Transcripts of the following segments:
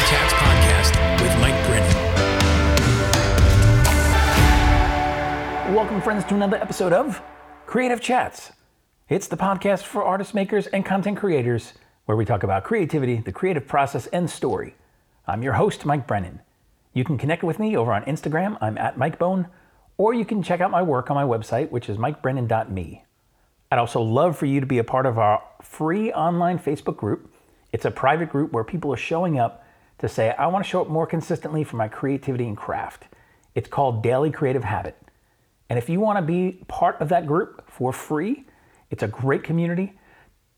Podcast with Mike Brennan. Welcome, friends, to another episode of Creative Chats. It's the podcast for artist makers and content creators where we talk about creativity, the creative process, and story. I'm your host, Mike Brennan. You can connect with me over on Instagram. I'm at MikeBone, or you can check out my work on my website, which is mikebrennan.me. I'd also love for you to be a part of our free online Facebook group. It's a private group where people are showing up to say, I want to show up more consistently for my creativity and craft. It's called Daily Creative Habit. And if you want to be part of that group for free, it's a great community.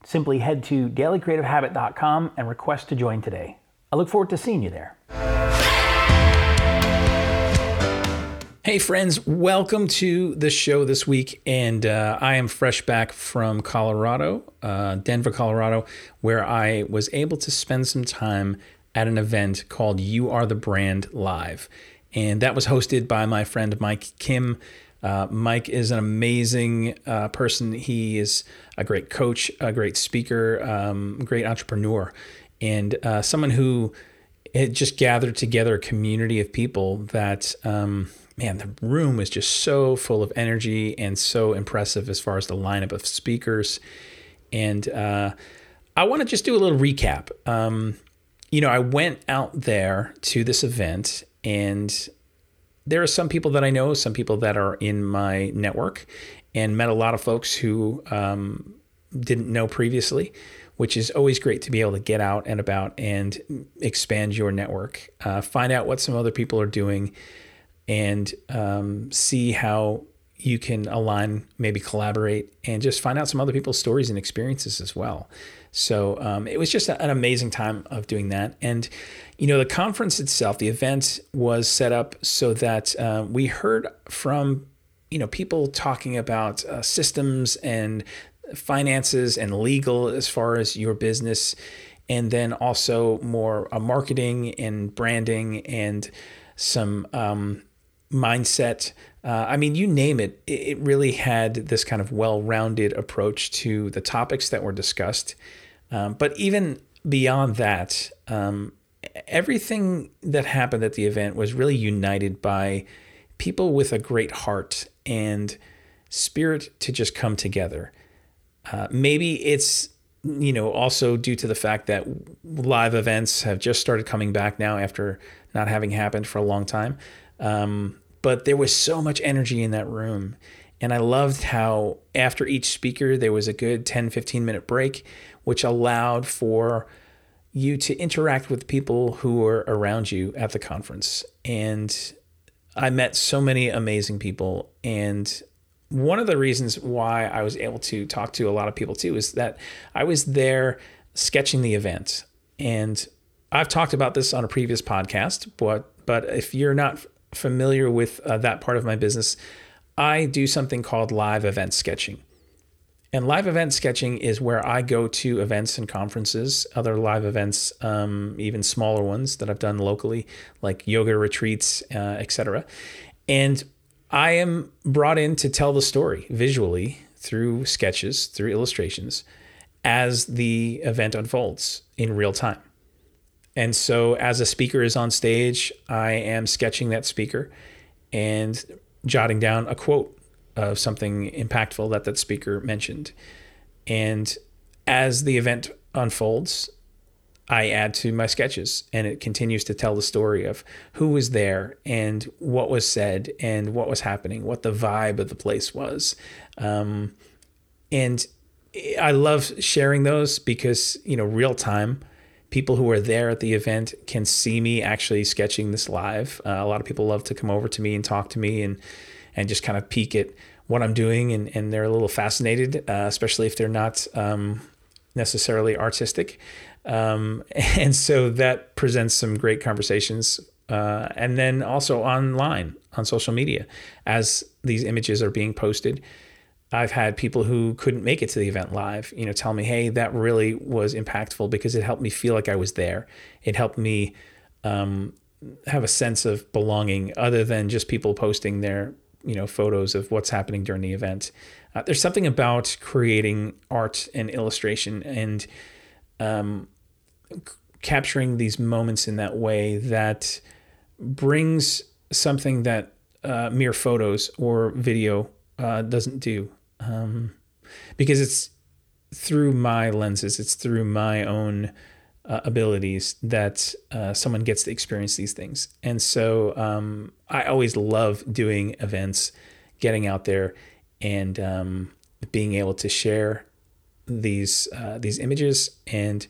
Simply head to dailycreativehabit.com and request to join today. I look forward to seeing you there. Hey, friends, welcome to the show this week. And uh, I am fresh back from Colorado, uh, Denver, Colorado, where I was able to spend some time at an event called You Are the Brand Live. And that was hosted by my friend Mike Kim. Uh, Mike is an amazing uh, person. He is a great coach, a great speaker, um, great entrepreneur, and uh, someone who had just gathered together a community of people that, um, man, the room was just so full of energy and so impressive as far as the lineup of speakers. And uh, I want to just do a little recap. Um, you know, I went out there to this event and there are some people that I know, some people that are in my network, and met a lot of folks who um, didn't know previously, which is always great to be able to get out and about and expand your network, uh, find out what some other people are doing, and um, see how you can align, maybe collaborate, and just find out some other people's stories and experiences as well. So um, it was just an amazing time of doing that. And, you know, the conference itself, the event was set up so that uh, we heard from, you know, people talking about uh, systems and finances and legal as far as your business. And then also more uh, marketing and branding and some um, mindset. Uh, I mean, you name it, it really had this kind of well rounded approach to the topics that were discussed. Um, but even beyond that, um, everything that happened at the event was really united by people with a great heart and spirit to just come together. Uh, maybe it's you know also due to the fact that live events have just started coming back now after not having happened for a long time. Um, but there was so much energy in that room. And I loved how after each speaker, there was a good 10, 15 minute break which allowed for you to interact with people who were around you at the conference. And I met so many amazing people. And one of the reasons why I was able to talk to a lot of people too is that I was there sketching the event. And I've talked about this on a previous podcast, but but if you're not familiar with uh, that part of my business, I do something called live event sketching. And live event sketching is where I go to events and conferences, other live events, um, even smaller ones that I've done locally, like yoga retreats, uh, etc. And I am brought in to tell the story visually through sketches, through illustrations, as the event unfolds in real time. And so, as a speaker is on stage, I am sketching that speaker and jotting down a quote of something impactful that that speaker mentioned. And as the event unfolds, I add to my sketches and it continues to tell the story of who was there and what was said and what was happening, what the vibe of the place was. Um, and I love sharing those because, you know, real time, people who are there at the event can see me actually sketching this live. Uh, a lot of people love to come over to me and talk to me and and just kind of peek at what I'm doing, and, and they're a little fascinated, uh, especially if they're not um, necessarily artistic. Um, and so that presents some great conversations. Uh, and then also online on social media, as these images are being posted, I've had people who couldn't make it to the event live, you know, tell me, "Hey, that really was impactful because it helped me feel like I was there. It helped me um, have a sense of belonging, other than just people posting their you know photos of what's happening during the event. Uh, there's something about creating art and illustration and um, capturing these moments in that way that brings something that uh, mere photos or video uh, doesn't do. Um, because it's through my lenses, it's through my own uh, abilities that uh, someone gets to experience these things. And so um, I always love doing events, getting out there, and um, being able to share these uh, these images and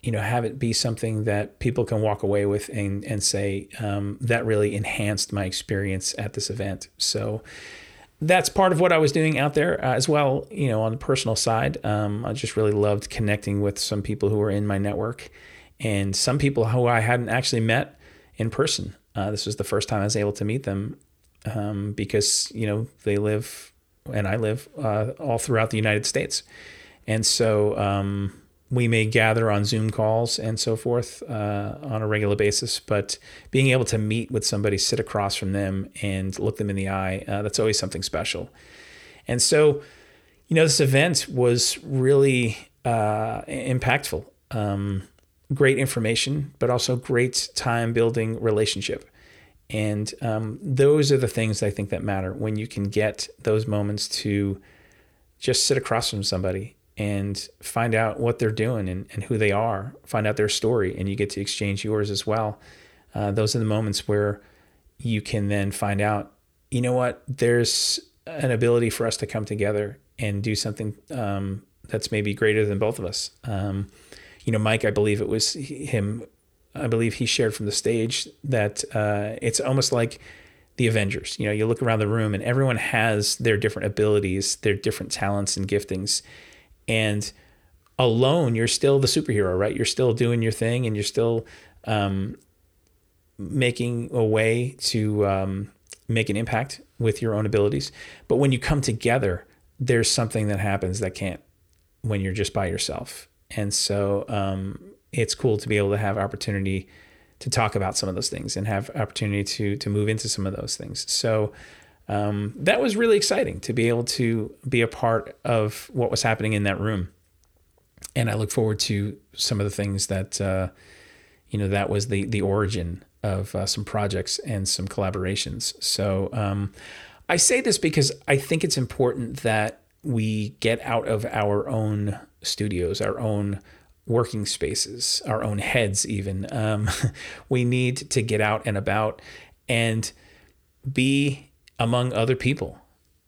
you know have it be something that people can walk away with and and say um, that really enhanced my experience at this event. So that's part of what I was doing out there uh, as well. You know, on the personal side, um, I just really loved connecting with some people who were in my network, and some people who I hadn't actually met in person. Uh, this was the first time I was able to meet them um, because you know they live and I live uh, all throughout the United States, and so um, we may gather on Zoom calls and so forth uh, on a regular basis, but being able to meet with somebody, sit across from them, and look them in the eye, uh, that's always something special. And so, you know, this event was really uh, impactful. Um, great information, but also great time building relationship. And um, those are the things I think that matter when you can get those moments to just sit across from somebody and find out what they're doing and, and who they are, find out their story, and you get to exchange yours as well. Uh, those are the moments where you can then find out, you know what, there's an ability for us to come together and do something um, that's maybe greater than both of us. Um, you know, Mike, I believe it was him, I believe he shared from the stage that uh, it's almost like the Avengers. You know, you look around the room and everyone has their different abilities, their different talents and giftings and alone you're still the superhero right? You're still doing your thing and you're still um, making a way to um, make an impact with your own abilities. But when you come together there's something that happens that can't when you're just by yourself. And so um, it's cool to be able to have opportunity to talk about some of those things and have opportunity to to move into some of those things. So um, that was really exciting to be able to be a part of what was happening in that room. And I look forward to some of the things that, uh, you know, that was the the origin of uh, some projects and some collaborations. So um, I say this because I think it's important that we get out of our own studios, our own working spaces, our own heads, even. Um, we need to get out and about and be among other people.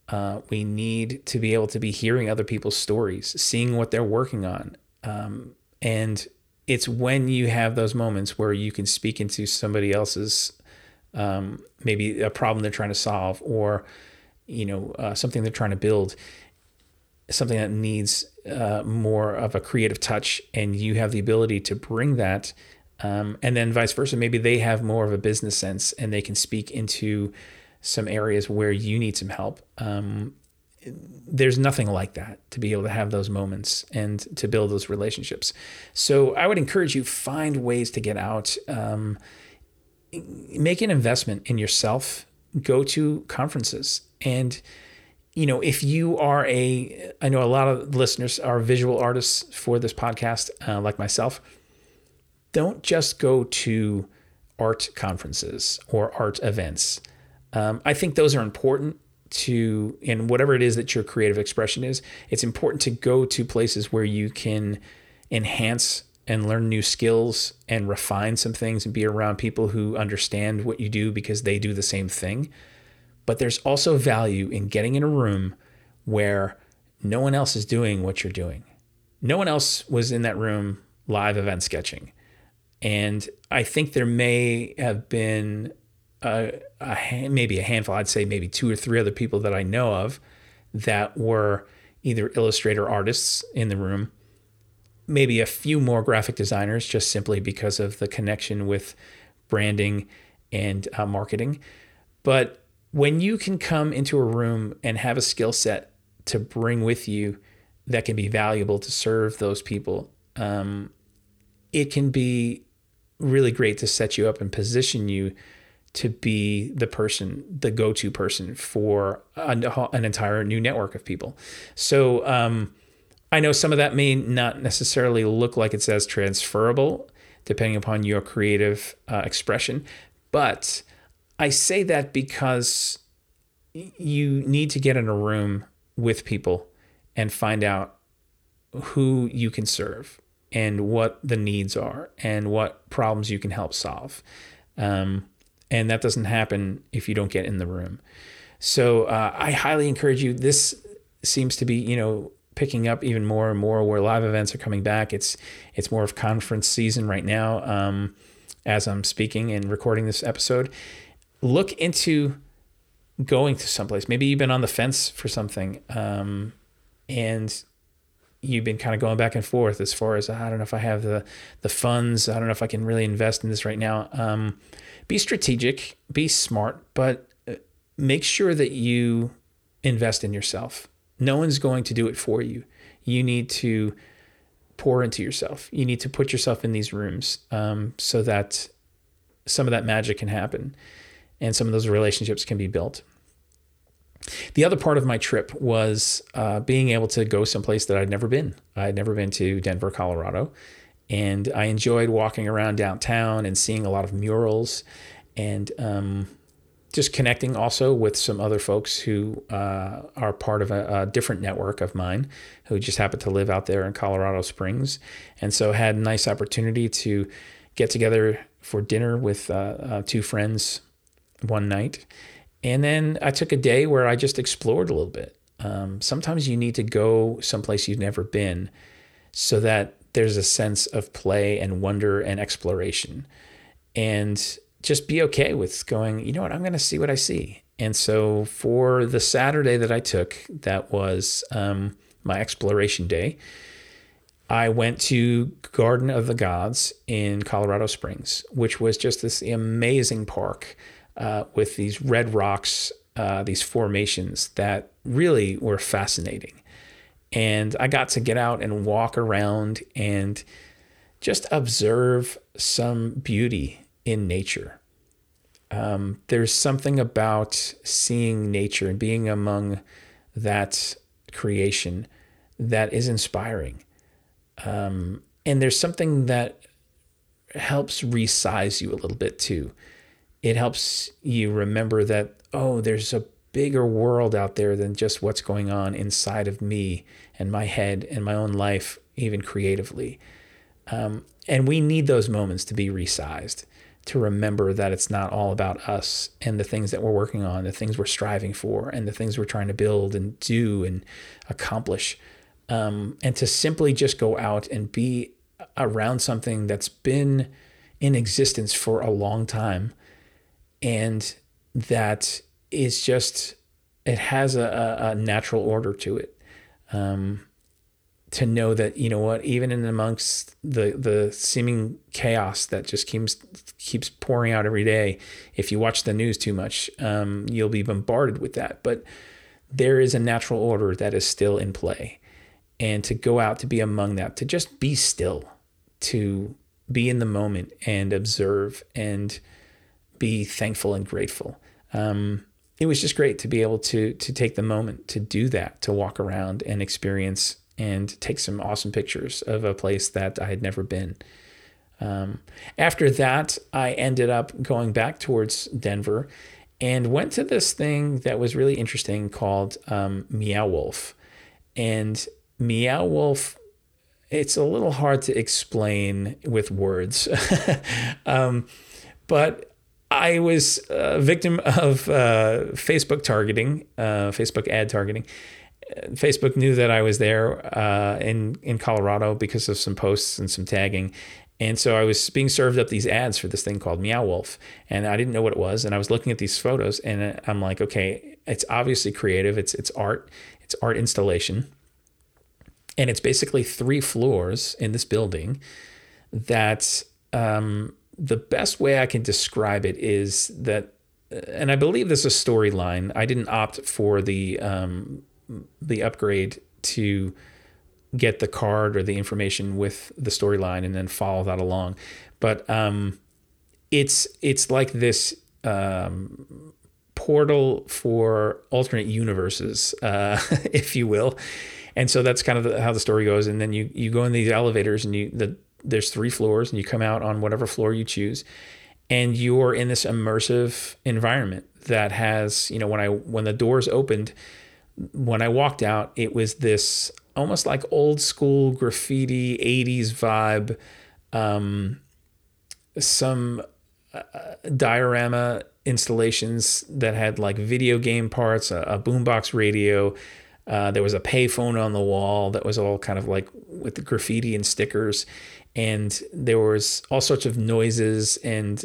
Uh, we need to be able to be hearing other people's stories, seeing what they're working on. Um, and it's when you have those moments where you can speak into somebody else's um, maybe a problem they're trying to solve or you know uh, something they're trying to build something that needs uh, more of a creative touch and you have the ability to bring that um, and then vice versa maybe they have more of a business sense and they can speak into some areas where you need some help. Um, there's nothing like that to be able to have those moments and to build those relationships. So I would encourage you find ways to get out. Um, make an investment in yourself. Go to conferences and you know if you are a i know a lot of listeners are visual artists for this podcast uh, like myself don't just go to art conferences or art events um, I think those are important to, in whatever it is that your creative expression is, it's important to go to places where you can enhance and learn new skills and refine some things and be around people who understand what you do because they do the same thing. But there's also value in getting in a room where no one else is doing what you're doing. No one else was in that room live event sketching. And I think there may have been a, a, maybe a handful, I'd say maybe two or three other people that I know of that were either illustrator artists in the room, maybe a few more graphic designers, just simply because of the connection with branding and uh, marketing. But when you can come into a room and have a skill set to bring with you that can be valuable to serve those people, um, it can be really great to set you up and position you to be the person, the go to person for an, an, entire new network of people. So, um, I know some of that may not necessarily look like it's as transferable depending upon your creative uh, expression, but I say that because you need to get in a room with people and find out who you can serve and what the needs are and what problems you can help solve. Um, and that doesn't happen if you don't get in the room. So uh, I highly encourage you. This seems to be, you know, picking up even more and more where live events are coming back. It's it's more of conference season right now. Um, as I'm speaking and recording this episode, look into going to someplace. Maybe you've been on the fence for something, um, and you've been kind of going back and forth as far as I don't know if I have the the funds. I don't know if I can really invest in this right now. Um, be strategic, be smart, but uh, make sure that you invest in yourself. No one's going to do it for you. You need to pour into yourself. You need to put yourself in these rooms um, so that some of that magic can happen and some of those relationships can be built. The other part of my trip was uh, being able to go someplace that I'd never been. I'd never been to Denver, Colorado. And I enjoyed walking around downtown and seeing a lot of murals and um, just connecting also with some other folks who uh, are part of a, a, different network of mine who just happen to live out there in Colorado Springs. And so had a nice opportunity to get together for dinner with uh, uh, two friends one night. And then I took a day where I just explored a little bit. Um, sometimes you need to go someplace you've never been so that there's a sense of play and wonder and exploration. And just be okay with going, you know what, I'm going to see what I see. And so for the Saturday that I took, that was um, my exploration day. I went to Garden of the Gods in Colorado Springs, which was just this amazing park uh, with these red rocks, uh, these formations that really were fascinating. And I got to get out and walk around and just observe some beauty in nature. Um, there's something about seeing nature and being among that creation that is inspiring. Um, and there's something that helps resize you a little bit too it helps you remember that, oh, there's a bigger world out there than just what's going on inside of me and my head and my own life, even creatively. Um, and we need those moments to be resized, to remember that it's not all about us and the things that we're working on, the things we're striving for, and the things we're trying to build and do and accomplish. Um, and to simply just go out and be around something that's been in existence for a long time and that is just it has a, a natural order to it. Um, to know that you know what, even in amongst the the seeming chaos that just keeps keeps pouring out every day, if you watch the news too much, um, you'll be bombarded with that. But there is a natural order that is still in play, and to go out to be among that, to just be still, to be in the moment and observe and be thankful and grateful. Um, it was just great to be able to to take the moment to do that, to walk around and experience and take some awesome pictures of a place that I had never been. Um, after that, I ended up going back towards Denver and went to this thing that was really interesting called um, Meow Wolf. And Meow Wolf, it's a little hard to explain with words. um, but I was a victim of uh, Facebook targeting, uh, Facebook ad targeting. Facebook knew that I was there uh, in in Colorado because of some posts and some tagging, and so I was being served up these ads for this thing called Meow Wolf, and I didn't know what it was. And I was looking at these photos, and I'm like, okay, it's obviously creative. It's it's art. It's art installation, and it's basically three floors in this building that um, the best way I can describe it is that, and I believe this is a storyline. I didn't opt for the um, the upgrade to get the card or the information with the storyline and then follow that along. But um, it's it's like this um, portal for alternate universes, uh, if you will. and so that's kind of how the story goes. And then you you go in these elevators, and you the there's three floors, and you come out on whatever floor you choose, and you're in this immersive environment that has you know when I when the doors opened, when I walked out, it was this almost like old school graffiti 80s vibe um, some uh, diorama installations that had like video game parts, a, a boombox radio. Uh, there was a payphone on the wall that was all kind of like with the graffiti and stickers, and there was all sorts of noises and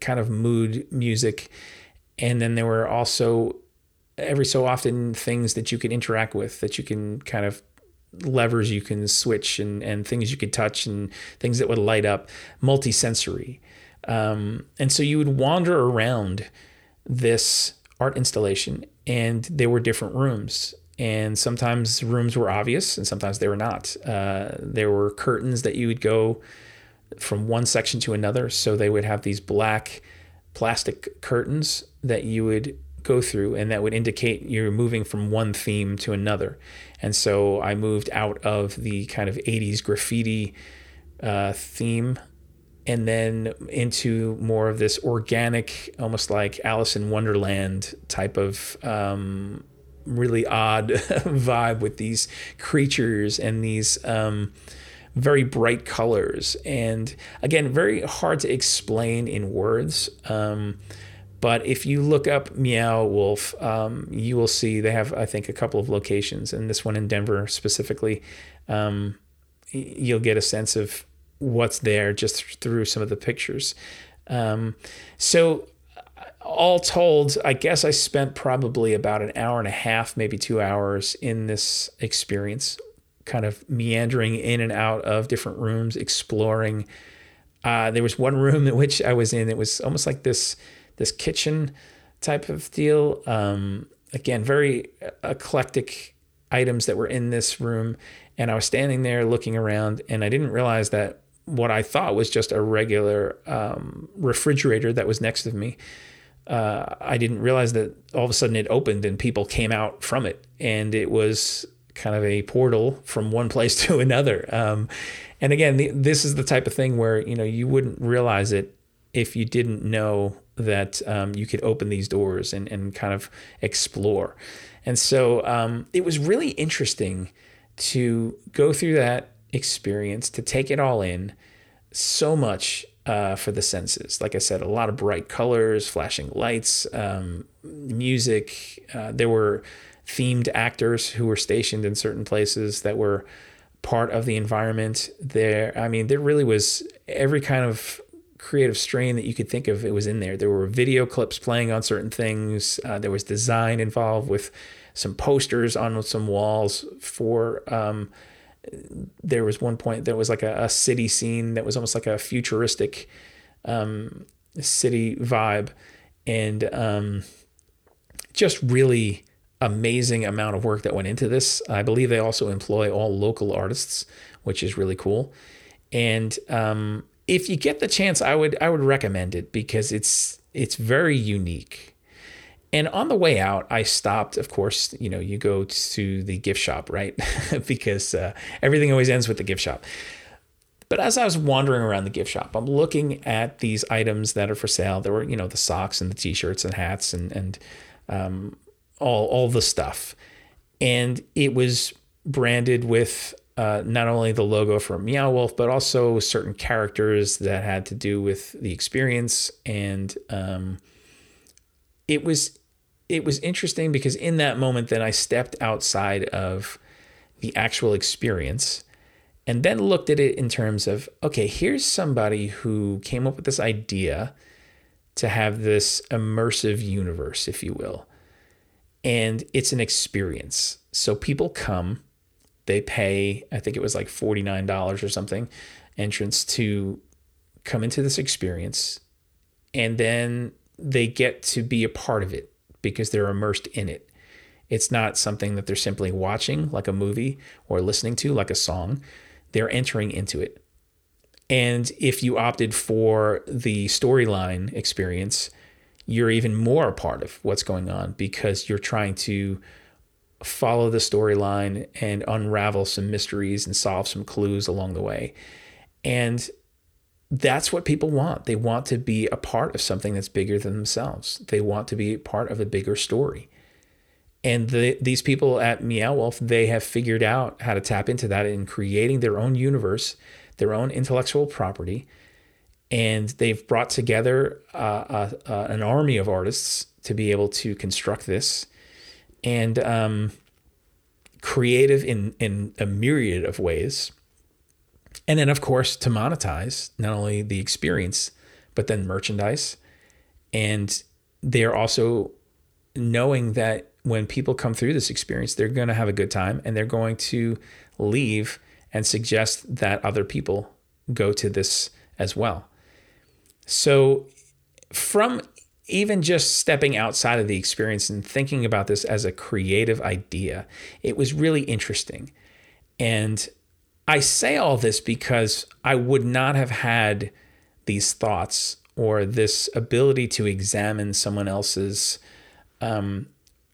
kind of mood music, and then there were also every so often things that you could interact with that you can kind of levers you can switch and, and things you could touch and things that would light up. Multisensory. Um, and so you would wander around this art installation, and there were different rooms. And sometimes rooms were obvious, and sometimes they were not. Uh, there were curtains that you would go from one section to another. So they would have these black plastic curtains that you would go through, and that would indicate you're moving from one theme to another. And so I moved out of the kind of 80s graffiti uh, theme and then into more of this organic, almost like Alice in Wonderland type of um, really odd vibe with these creatures and these um, very bright colors. And again, very hard to explain in words. Um, but if you look up Meow Wolf, um, you will see they have, I think, a couple of locations, and this one in Denver specifically. Um, you'll get a sense of what's there just through some of the pictures. Um, so, all told, I guess I spent probably about an hour and a half, maybe two hours in this experience, kind of meandering in and out of different rooms, exploring. Uh, there was one room in which I was in. It was almost like this this kitchen type of deal. Um, again, very eclectic items that were in this room, and I was standing there looking around, and I didn't realize that what I thought was just a regular um, refrigerator that was next to me. Uh, I didn't realize that all of a sudden it opened and people came out from it, and it was kind of a portal from one place to another. Um, and again, the, this is the type of thing where you know you wouldn't realize it if you didn't know that um, you could open these doors and, and kind of explore. And so um, it was really interesting to go through that experience to take it all in so much uh, for the senses. Like I said, a lot of bright colors, flashing lights, um, music. Uh, there were themed actors who were stationed in certain places that were part of the environment there. I mean, there really was every kind of creative strain that you could think of. It was in there. There were video clips playing on certain things. Uh, there was design involved with some posters on some walls for um, there was one point there was like a, a city scene that was almost like a futuristic um, city vibe. And um, just really amazing amount of work that went into this. I believe they also employ all local artists which is really cool. And um, if you get the chance i would i would recommend it because it's it's very unique and on the way out, I stopped. Of course, you know, you go to the gift shop, right? because uh, everything always ends with the gift shop. But as I was wandering around the gift shop, I'm looking at these items that are for sale. There were, you know, the socks and the t-shirts and hats and and um, all all the stuff, and it was branded with uh, not only the logo for Meow Wolf, but also certain characters that had to do with the experience and. Um, it was it was interesting because in that moment then I stepped outside of the actual experience and then looked at it in terms of okay, here's somebody who came up with this idea to have this immersive universe, if you will. And it's an experience. So people come, they pay, I think it was like $49 or something, entrance to come into this experience. And then they get to be a part of it because they're immersed in it. It's not something that they're simply watching like a movie or listening to like a song. They're entering into it. And if you opted for the storyline experience, you're even more a part of what's going on because you're trying to follow the storyline and unravel some mysteries and solve some clues along the way. And that's what people want. They want to be a part of something that's bigger than themselves. They want to be part of a bigger story. And the, these people at Meow Wolf, they have figured out how to tap into that in creating their own universe, their own intellectual property. And they've brought together uh, uh, uh, an army of artists to be able to construct this and um, creative in, in a myriad of ways. And then, of course, to monetize not only the experience, but then merchandise. And they're also knowing that when people come through this experience, they're going to have a good time and they're going to leave and suggest that other people go to this as well. So, from even just stepping outside of the experience and thinking about this as a creative idea, it was really interesting. And I say all this because I would not have had these thoughts or this ability to examine someone else's um,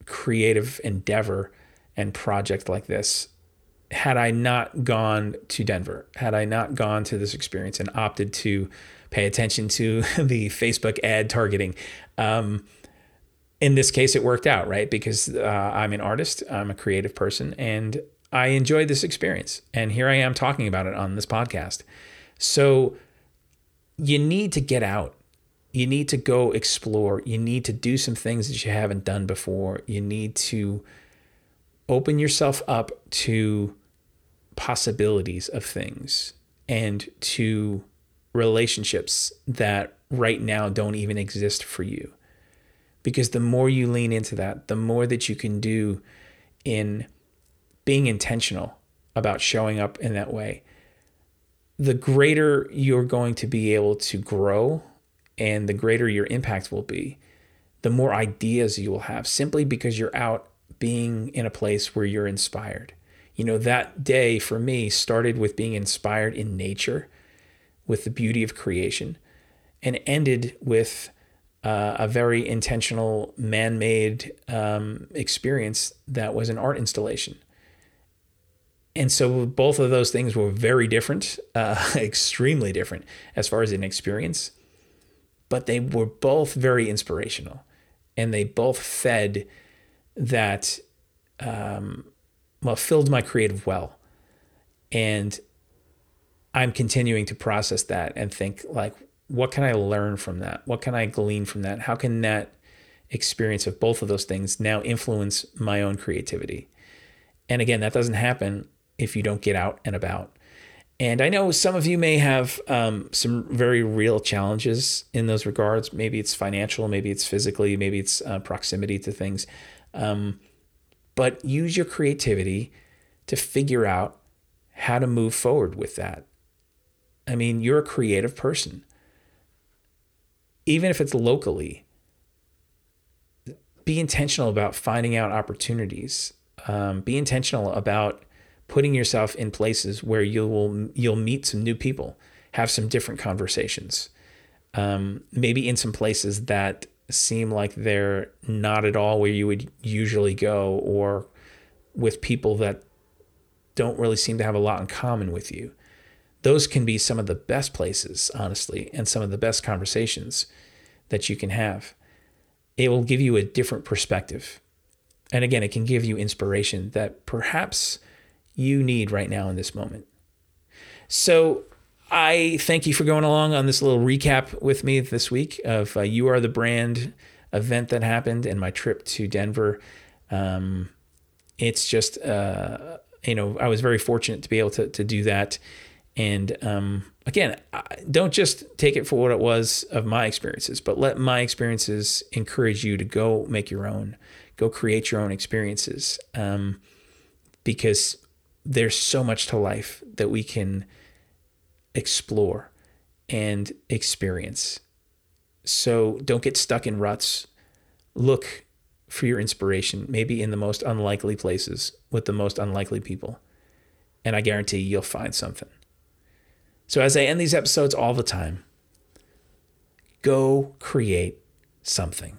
creative endeavor and project like this had I not gone to Denver, had I not gone to this experience and opted to pay attention to the Facebook ad targeting. Um, in this case, it worked out, right? Because uh, I'm an artist, I'm a creative person, and I enjoyed this experience. And here I am talking about it on this podcast. So you need to get out. You need to go explore. You need to do some things that you haven't done before. You need to open yourself up to possibilities of things and to relationships that right now don't even exist for you. Because the more you lean into that, the more that you can do in being intentional about showing up in that way, the greater you're going to be able to grow and the greater your impact will be, the more ideas you will have simply because you're out being in a place where you're inspired. You know, that day for me started with being inspired in nature with the beauty of creation and ended with uh, a very intentional man made um, experience that was an art installation. And so both of those things were very different, uh, extremely different as far as an experience, but they were both very inspirational and they both fed that, um, well, filled my creative well. And I'm continuing to process that and think like, what can I learn from that? What can I glean from that? How can that experience of both of those things now influence my own creativity? And again, that doesn't happen if you don't get out and about. And I know some of you may have um, some very real challenges in those regards. Maybe it's financial, maybe it's physically, maybe it's uh, proximity to things. Um, but use your creativity to figure out how to move forward with that. I mean, you're a creative person. Even if it's locally, be intentional about finding out opportunities. Um, be intentional about putting yourself in places where you will you'll meet some new people, have some different conversations. Um, maybe in some places that seem like they're not at all where you would usually go, or with people that don't really seem to have a lot in common with you those can be some of the best places, honestly, and some of the best conversations that you can have. It will give you a different perspective. And again, it can give you inspiration that perhaps you need right now in this moment. So, I thank you for going along on this little recap with me this week of uh, You Are the Brand event that happened and my trip to Denver. Um, it's just, uh, you know, I was very fortunate to be able to, to do that and um, again, don't just take it for what it was of my experiences, but let my experiences encourage you to go make your own, go create your own experiences. Um, because there's so much to life that we can explore and experience. So don't get stuck in ruts. Look for your inspiration, maybe in the most unlikely places with the most unlikely people. And I guarantee you'll find something. So, as I end these episodes all the time, go create something.